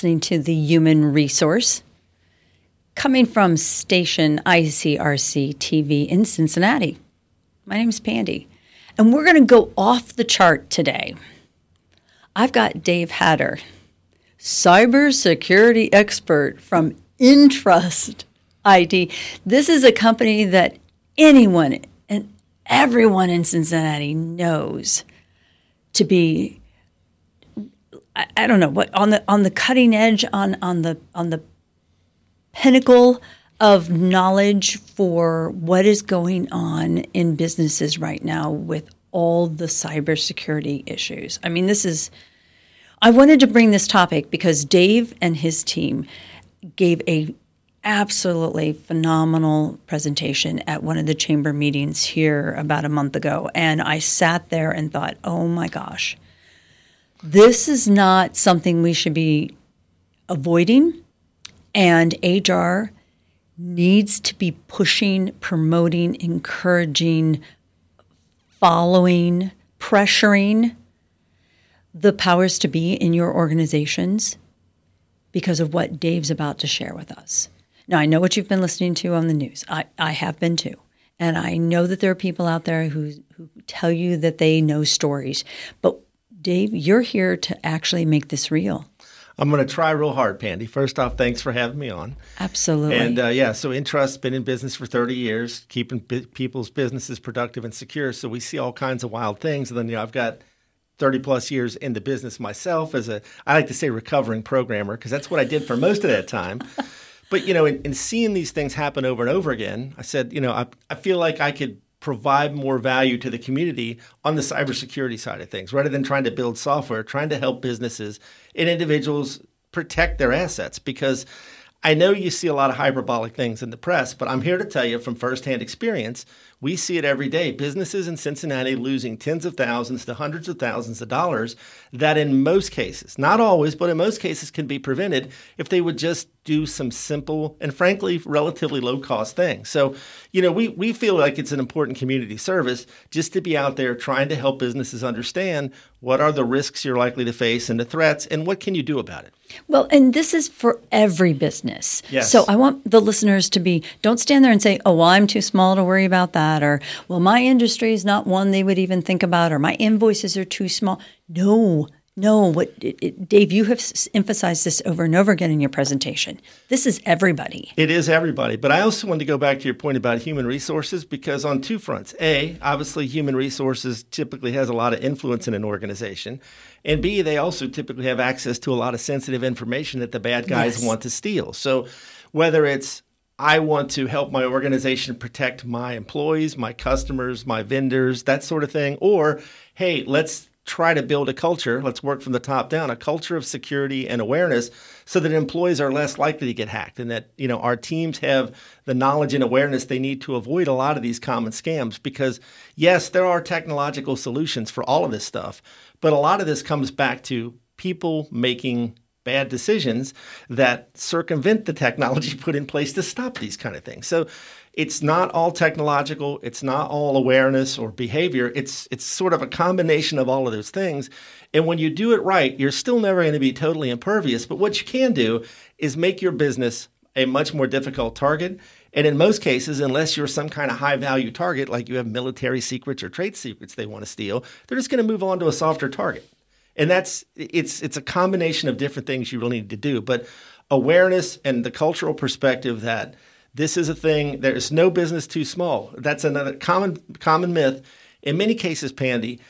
Listening to the Human Resource coming from station ICRC TV in Cincinnati. My name is Pandy, and we're going to go off the chart today. I've got Dave Hatter, cybersecurity expert from Intrust IT. This is a company that anyone and everyone in Cincinnati knows to be I, I don't know what on the on the cutting edge on on the on the pinnacle of knowledge for what is going on in businesses right now with all the cybersecurity issues. I mean, this is I wanted to bring this topic because Dave and his team gave a absolutely phenomenal presentation at one of the chamber meetings here about a month ago and I sat there and thought, "Oh my gosh. This is not something we should be avoiding and HR needs to be pushing, promoting, encouraging, following, pressuring the powers to be in your organizations because of what Dave's about to share with us. Now, I know what you've been listening to on the news. I, I have been too. And I know that there are people out there who, who tell you that they know stories. But Dave, you're here to actually make this real. I'm going to try real hard, Pandy. First off, thanks for having me on. Absolutely. And uh, yeah, so Intrust's been in business for 30 years, keeping bi- people's businesses productive and secure. So we see all kinds of wild things. And then, you know, I've got 30 plus years in the business myself as a, I like to say recovering programmer, because that's what I did for most of that time. but, you know, in, in, seeing these things happen over and over again, I said, you know, I, I feel like I could provide more value to the community on the cybersecurity side of things rather than trying to build software, trying to help businesses and individuals protect their assets. Because I know you see a lot of hyperbolic things in the press, but I'm here to tell you from firsthand experience we see it every day. Businesses in Cincinnati losing tens of thousands to hundreds of thousands of dollars that, in most cases, not always, but in most cases, can be prevented if they would just do some simple and, frankly, relatively low cost things. So, you know, we, we feel like it's an important community service just to be out there trying to help businesses understand what are the risks you're likely to face and the threats and what can you do about it. Well, and this is for every business. Yes. So I want the listeners to be don't stand there and say, "Oh, well, I'm too small to worry about that," or "Well, my industry is not one they would even think about," or "My invoices are too small." No, no. What it, it, Dave, you have emphasized this over and over again in your presentation. This is everybody. It is everybody. But I also want to go back to your point about human resources because on two fronts: a, obviously, human resources typically has a lot of influence in an organization. And B, they also typically have access to a lot of sensitive information that the bad guys yes. want to steal. So whether it's I want to help my organization protect my employees, my customers, my vendors, that sort of thing, or hey, let's try to build a culture, let's work from the top down, a culture of security and awareness so that employees are less likely to get hacked and that, you know, our teams have the knowledge and awareness they need to avoid a lot of these common scams because yes, there are technological solutions for all of this stuff, but a lot of this comes back to people making bad decisions that circumvent the technology put in place to stop these kind of things. So it's not all technological, it's not all awareness or behavior. It's it's sort of a combination of all of those things. And when you do it right, you're still never going to be totally impervious, but what you can do is make your business a much more difficult target. And in most cases, unless you're some kind of high value target, like you have military secrets or trade secrets they want to steal, they're just going to move on to a softer target. And that's it's it's a combination of different things you really need to do. But awareness and the cultural perspective that this is a thing. There is no business too small. That's another common common myth. In many cases, Pandy,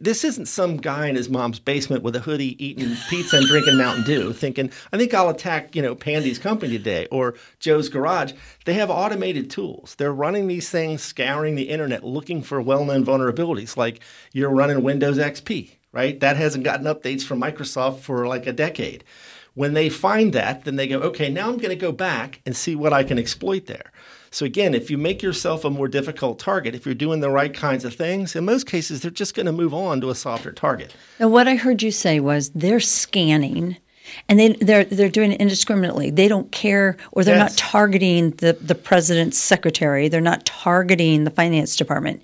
this isn't some guy in his mom's basement with a hoodie eating pizza and drinking Mountain Dew thinking, I think I'll attack, you know, Pandy's company today or Joe's garage. They have automated tools. They're running these things, scouring the internet, looking for well-known vulnerabilities like you're running Windows XP, right? That hasn't gotten updates from Microsoft for like a decade. When they find that, then they go, okay, now I'm going to go back and see what I can exploit there. So again, if you make yourself a more difficult target, if you're doing the right kinds of things, in most cases they're just going to move on to a softer target. Now, what I heard you say was they're scanning and they they're they're doing it indiscriminately. They don't care, or they're Yes. not targeting the the president's secretary. They're not targeting the finance department.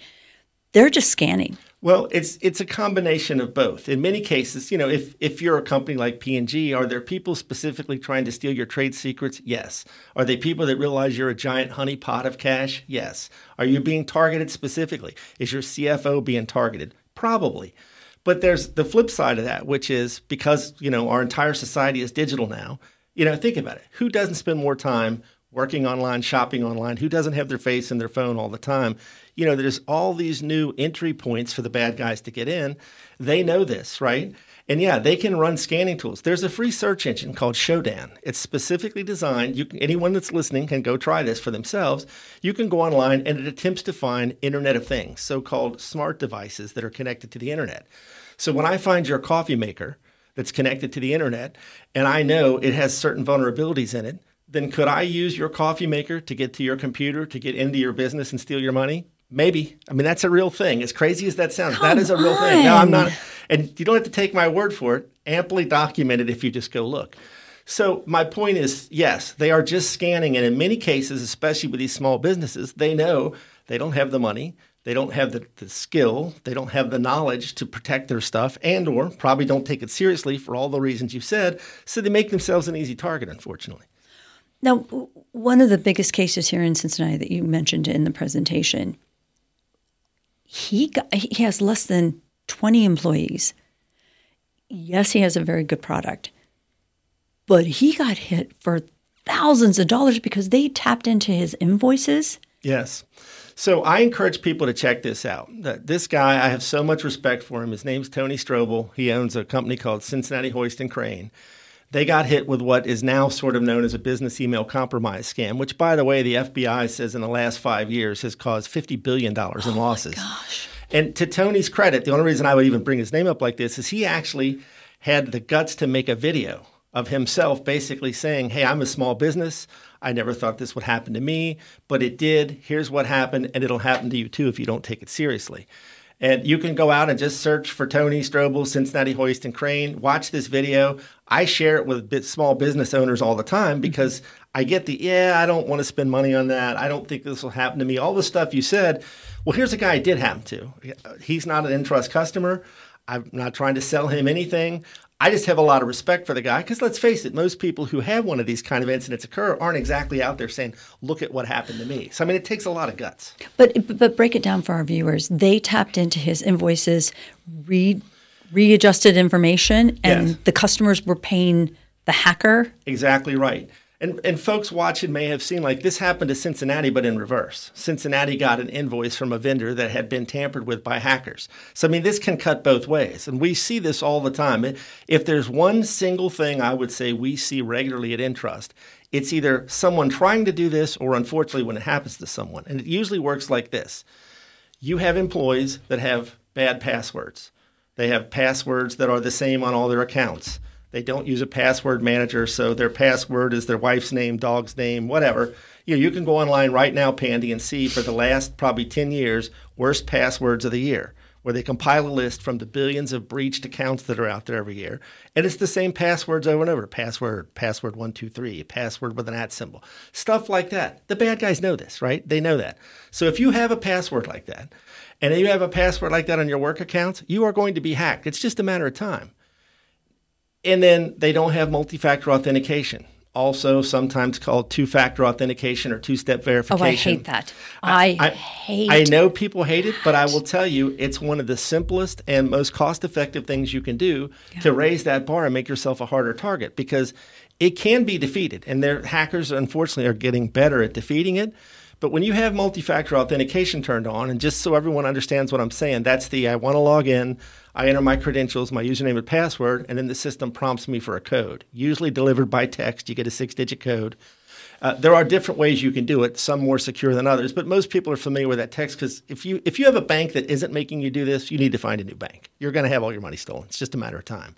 They're just scanning. Well, it's it's a combination of both. In many cases, you know, if if you're a company like P&G, are there people specifically trying to steal your trade secrets? Yes. Are they people that realize you're a giant honeypot of cash? Yes. Are you being targeted specifically? Is your CFO being targeted? Probably. But there's the flip side of that, which is because, you know, our entire society is digital now. You know, think about it. Who doesn't spend more time working online, shopping online? Who doesn't have their face in their phone all the time? You know, there's all these new entry points for the bad guys to get in. They know this, right? And yeah, they can run scanning tools. There's a free search engine called Shodan. It's specifically designed. You anyone that's listening can go try this for themselves. You can go online and it attempts to find Internet of Things, so-called smart devices that are connected to the internet. So when I find your coffee maker that's connected to the internet and I know it has certain vulnerabilities in it, then could I use your coffee maker to get to your computer to get into your business and steal your money? Maybe. I mean, that's a real thing. As crazy as that sounds, Come that is a real on. thing. Now, I'm not, and you don't have to take my word for it, amply documented if you just go look. So, my point is yes, they are just scanning. And in many cases, especially with these small businesses, they know they don't have the money. They don't have the, the skill. They don't have the knowledge to protect their stuff, and or probably don't take it seriously for all the reasons you said. So they make themselves an easy target, unfortunately. Now, one of the biggest cases here in Cincinnati that you mentioned in the presentation, he got, he has less than 20 employees. Yes, he has a very good product, but he got hit for thousands of dollars because they tapped into his invoices. Yes. So I encourage people to check this out. This guy, I have so much respect for him. His name's Tony Strobel. He owns a company called Cincinnati Hoist and Crane. They got hit with what is now sort of known as a business email compromise scam, which, by the way, the FBI says in the last five years has caused $50 billion in oh losses. Gosh. And to Tony's credit, the only reason I would even bring his name up like this is he actually had the guts to make a video of himself basically saying, Hey, I'm a small business. I never thought this would happen to me, but it did. Here's what happened, and it'll happen to you too if you don't take it seriously. And you can go out and just search for Tony Strobel, Cincinnati Hoist and Crane. Watch this video. I share it with bit- small business owners all the time mm-hmm. because I get the, yeah, I don't want to spend money on that. I don't think this will happen to me. All the stuff you said. Well, here's a guy it did happen to. Uh, he's not an Intrust customer. I'm not trying to sell him anything. I just have a lot of respect for the guy because let's face it, most people who have one of these kind of incidents occur aren't exactly out there saying, "Look at what happened to me." So I mean, it takes a lot of guts. But but break it down for our viewers. They tapped into his invoices, re, readjusted information, and Yes. the customers were paying the hacker. Exactly right. And, and folks watching may have seen like this happened to Cincinnati, but in reverse. Cincinnati got an invoice from a vendor that had been tampered with by hackers. So, I mean, this can cut both ways. And we see this all the time. If there's one single thing I would say we see regularly at Intrust, it's either someone trying to do this or unfortunately when it happens to someone. And it usually works like this you have employees that have bad passwords. They have passwords that are the same on all their accounts. They don't use a password manager, so their password is their wife's name, dog's name, whatever. You, know, you can go online right now, Pandy, and see for the last probably 10 years, worst passwords of the year, where they compile a list from the billions of breached accounts that are out there every year. And it's the same passwords over and over password, password 123, password with an at symbol, stuff like that. The bad guys know this, right? They know that. So if you have a password like that, and you have a password like that on your work accounts, you are going to be hacked. It's just a matter of time. And then they don't have multi factor authentication, also sometimes called two factor authentication or two step verification. Oh. I hate that. I, hate. I know people hate it, but I will tell you it's one of the simplest and most cost effective things you can do to raise that bar and make yourself a harder target because it can be defeated. And their hackers, unfortunately, are getting better at defeating it. But when you have multi factor authentication turned on, and just so everyone understands what I'm saying, that's the I want to log in, I enter my credentials, my username and password, and then the system prompts me for a code, usually delivered by text. You get a six digit code. Uh, there are different ways you can do it, some more secure than others, but most people are familiar with that text because if you if you have a bank that isn't making you do this, you need to find a new bank. You're going to have all your money stolen. It's just a matter of time.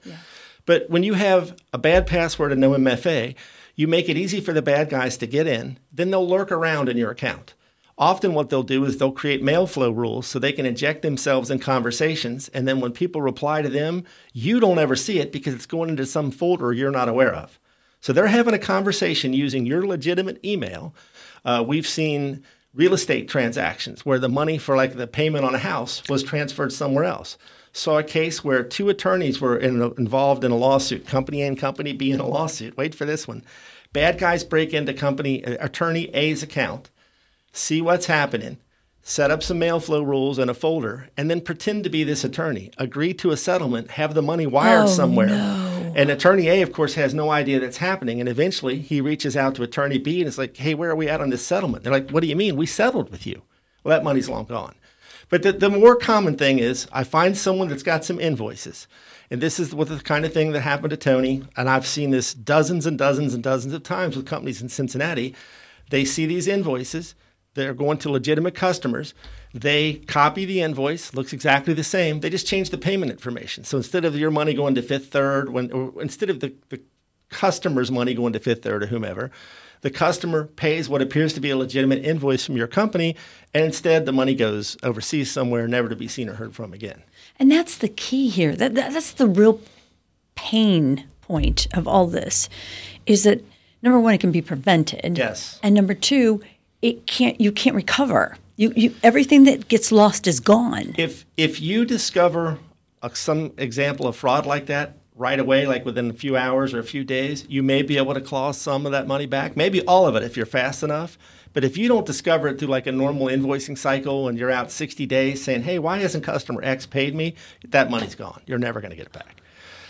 But when you have a bad password and no MFA, you make it easy for the bad guys to get in, then they'll lurk around in your account. Often, what they'll do is they'll create mail flow rules so they can inject themselves in conversations. And then when people reply to them, you don't ever see it because it's going into some folder you're not aware of. So they're having a conversation using your legitimate email. Uh, we've seen real estate transactions where the money for like the payment on a house was transferred somewhere else. Saw a case where two attorneys were in, involved in a lawsuit, company A and company B in a lawsuit. Wait for this one. Bad guys break into company uh, attorney A's account, see what's happening, set up some mail flow rules in a folder, and then pretend to be this attorney, agree to a settlement, have the money wired Oh, somewhere. no. And attorney A, of course, has no idea that's happening. And eventually he reaches out to attorney B and it's like, hey, where are we at on this settlement? They're like, what do you mean? We settled with you. Well, that money's long gone. But the, the more common thing is I find someone that's got some invoices. And this is what the kind of thing that happened to Tony. And I've seen this dozens and dozens and dozens of times with companies in Cincinnati. They see these invoices. They're going to legitimate customers. They copy the invoice, looks exactly the same. They just change the payment information. So instead of your money going to Fifth Third, when or instead of the, the customer's money going to Fifth Third or whomever, the customer pays what appears to be a legitimate invoice from your company, and instead the money goes overseas somewhere, never to be seen or heard from again. And that's the key here. That, that that's the real pain point of all this is that number one, it can be prevented. Yes. And number two, it can't you can't recover. You, you everything that gets lost is gone. If if you discover a, some example of fraud like that right away, like within a few hours or a few days, you may be able to claw some of that money back, maybe all of it if you're fast enough. But if you don't discover it through like a normal invoicing cycle and you're out 60 days saying, "Hey, why hasn't customer X paid me?" that money's gone. You're never going to get it back.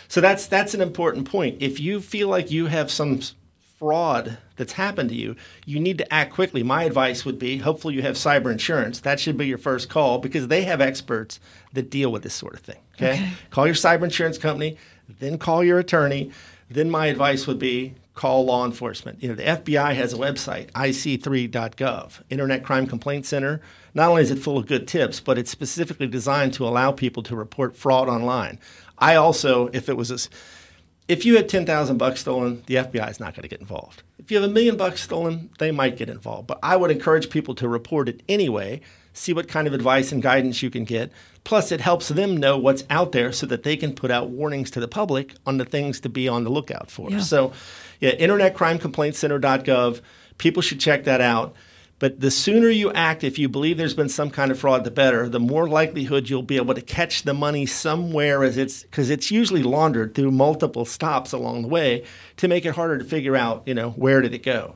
So that's that's an important point. If you feel like you have some fraud that's happened to you, you need to act quickly. My advice would be hopefully you have cyber insurance. That should be your first call because they have experts that deal with this sort of thing. Okay? Okay. Call your cyber insurance company, then call your attorney. Then my advice would be call law enforcement. You know, the FBI has a website, ic3.gov, Internet Crime Complaint Center. Not only is it full of good tips, but it's specifically designed to allow people to report fraud online. I also, if it was a, if you had 10,000 bucks stolen, the FBI is not going to get involved. If you have a million bucks stolen, they might get involved. But I would encourage people to report it anyway, see what kind of advice and guidance you can get. Plus, it helps them know what's out there so that they can put out warnings to the public on the things to be on the lookout for. Yeah. So, yeah, internetcrimecomplaintcenter.gov. People should check that out. But the sooner you act, if you believe there's been some kind of fraud, the better. The more likelihood you'll be able to catch the money somewhere, as it's because it's usually laundered through multiple stops along the way to make it harder to figure out, you know, where did it go.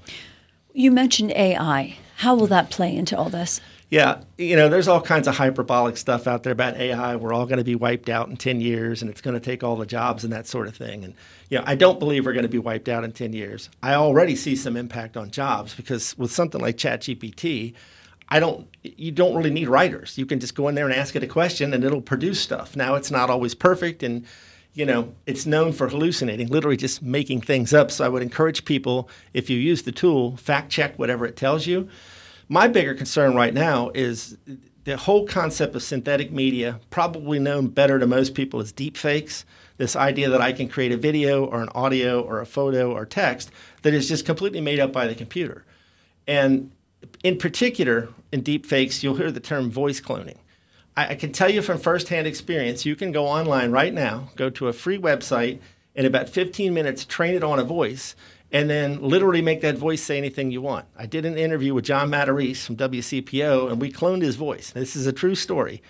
You mentioned AI. How will that play into all this? Yeah, you know, there's all kinds of hyperbolic stuff out there about AI. We're all going to be wiped out in 10 years and it's going to take all the jobs and that sort of thing. And, you know, I don't believe we're going to be wiped out in 10 years. I already see some impact on jobs because with something like ChatGPT, I don't you don't really need writers. You can just go in there and ask it a question and it'll produce stuff. Now it's not always perfect and you know, it's known for hallucinating, literally just making things up. So I would encourage people if you use the tool, fact check whatever it tells you. My bigger concern right now is the whole concept of synthetic media, probably known better to most people as deep fakes. This idea that I can create a video or an audio or a photo or text that is just completely made up by the computer. And in particular, in deep fakes, you'll hear the term voice cloning. I can tell you from firsthand experience, you can go online right now, go to a free website, in about 15 minutes, train it on a voice, and then literally make that voice say anything you want. I did an interview with John Matarese from WCPO, and we cloned his voice. This is a true story.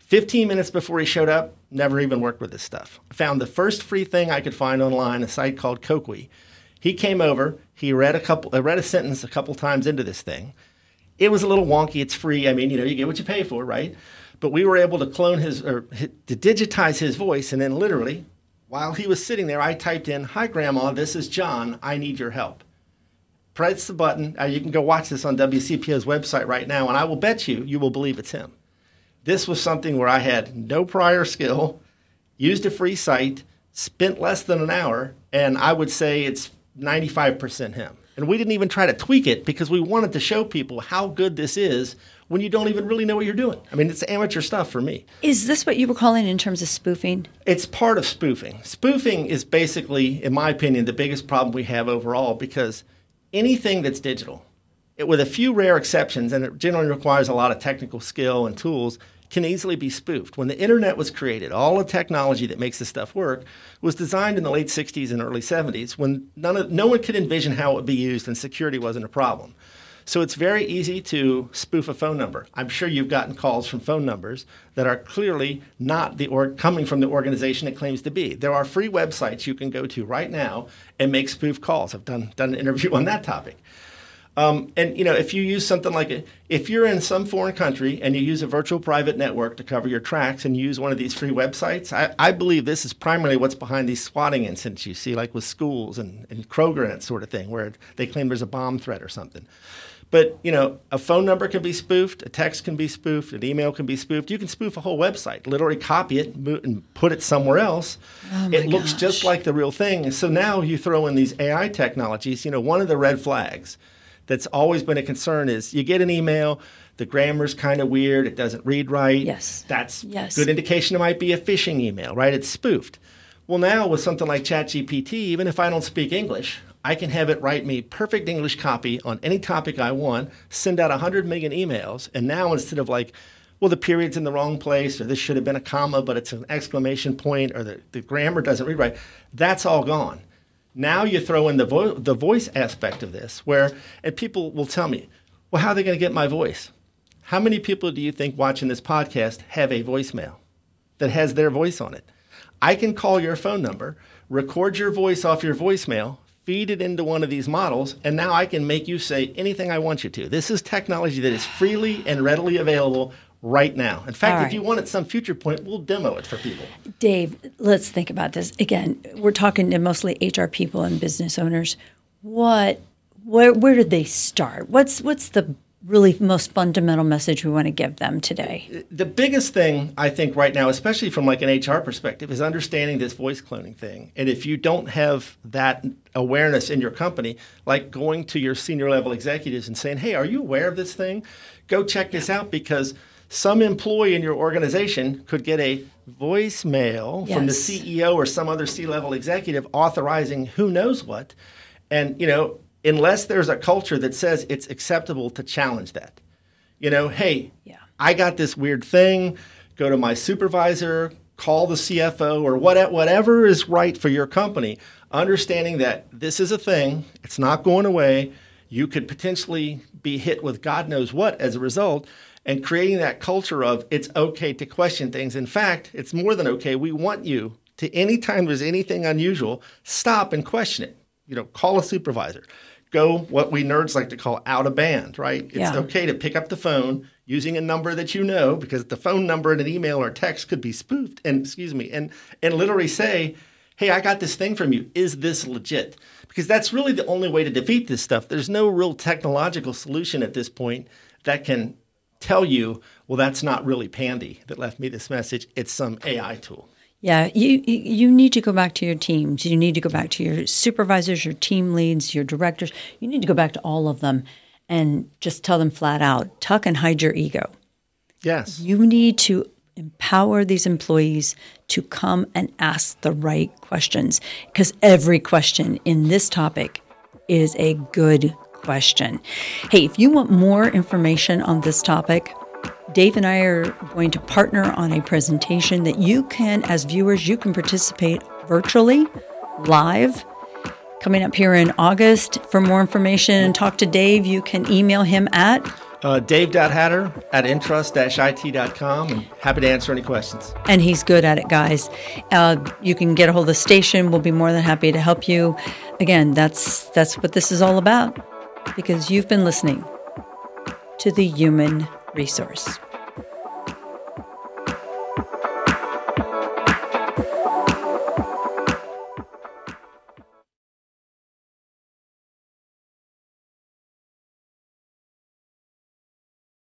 15 minutes before he showed up, never even worked with this stuff. Found the first free thing I could find online, a site called Coqui. He came over, he read a couple, uh, read a sentence a couple times into this thing. It was a little wonky. It's free. I mean, you know, you get what you pay for, right? But we were able to clone his or to digitize his voice, and then literally, while he was sitting there, I typed in, "Hi, Grandma. This is John. I need your help." Press the button. Uh, you can go watch this on WCPO's website right now, and I will bet you you will believe it's him. This was something where I had no prior skill, used a free site, spent less than an hour, and I would say it's 95% him. And we didn't even try to tweak it because we wanted to show people how good this is when you don't even really know what you're doing. I mean, it's amateur stuff for me. Is this what you were calling in terms of spoofing? It's part of spoofing. Spoofing is basically, in my opinion, the biggest problem we have overall because anything that's digital, it, with a few rare exceptions, and it generally requires a lot of technical skill and tools, can easily be spoofed. When the internet was created, all the technology that makes this stuff work was designed in the late 60s and early 70s when none of, no one could envision how it would be used and security wasn't a problem. So it's very easy to spoof a phone number. I'm sure you've gotten calls from phone numbers that are clearly not the or coming from the organization it claims to be. There are free websites you can go to right now and make spoof calls. I've done done an interview on that topic. Um, and you know, if you use something like a, if you're in some foreign country and you use a virtual private network to cover your tracks and you use one of these free websites, I, I believe this is primarily what's behind these swatting incidents you see, like with schools and, and Kroger and that sort of thing, where they claim there's a bomb threat or something. But you know, a phone number can be spoofed, a text can be spoofed, an email can be spoofed. You can spoof a whole website, literally copy it and put it somewhere else. Oh it looks gosh. just like the real thing. So now you throw in these AI technologies. You know, one of the red flags that's always been a concern is you get an email, the grammar's kind of weird, it doesn't read right. Yes. That's Yes. good indication it might be a phishing email, right? It's spoofed. Well, now with something like ChatGPT, even if I don't speak English, I can have it write me perfect English copy on any topic I want, send out 100 million emails, and now instead of like, well, the period's in the wrong place, or this should have been a comma, but it's an exclamation point, or the, the grammar doesn't read right, that's all gone. Now you throw in the, vo- the voice aspect of this, where, and people will tell me, well, how are they going to get my voice? How many people do you think watching this podcast have a voicemail that has their voice on it? I can call your phone number, record your voice off your voicemail, feed it into one of these models, and now I can make you say anything I want you to. This is technology that is freely and readily available right now. In fact, All if you want at some future point, we'll demo it for people. Dave, let's think about this. Again, we're talking to mostly HR people and business owners. What where where did they start? What's what's the really most fundamental message we want to give them today? the biggest thing I think right now, especially from like an HR perspective, is understanding this voice cloning thing. And if you don't have that awareness in your company, like going to your senior level executives and saying, "Hey, are you aware of this thing? Go check this out because some employee in your organization could get a voicemail from the CEO or some other C-level executive authorizing who knows what." And you know, unless there's a culture that says it's acceptable to challenge that. You know, hey, Yeah. I got this weird thing. Go to my supervisor, call the CFO, or what, whatever is right for your company. Understanding that this is a thing, it's not going away. You could potentially be hit with God knows what as a result, and creating that culture of it's okay to question things. In fact, it's more than okay. We want you to, anytime there's anything unusual, stop and question it. You know, call a supervisor. Go what we nerds like to call out of band, right? It's Yeah. okay to pick up the phone using a number that you know because the phone number in an email or text could be spoofed and excuse me and and literally say hey i got this thing from you is this legit because that's really the only way to defeat this stuff there's no real technological solution at this point that can tell you well that's not really pandy that left me this message it's some ai tool Yeah, you you need to go back to your teams. You need to go back to your supervisors, your team leads, your directors. You need to go back to all of them and just tell them flat out, tuck and hide your ego. yes You need to empower these employees to come and ask the right questions because every question in this topic is a good question. Hey, if you want more information on this topic, Dave and I are going to partner on a presentation that you can, as viewers, you can participate virtually, live, coming up here in August. For more information and talk to Dave, you can email him at uh, dave.hatter at intrust-it.com and happy to answer any questions and he's good at it, guys. Uh, you can get a hold of the station. We'll be more than happy to help you. Again, that's that's what this is all about, because you've been listening to the Human Resource.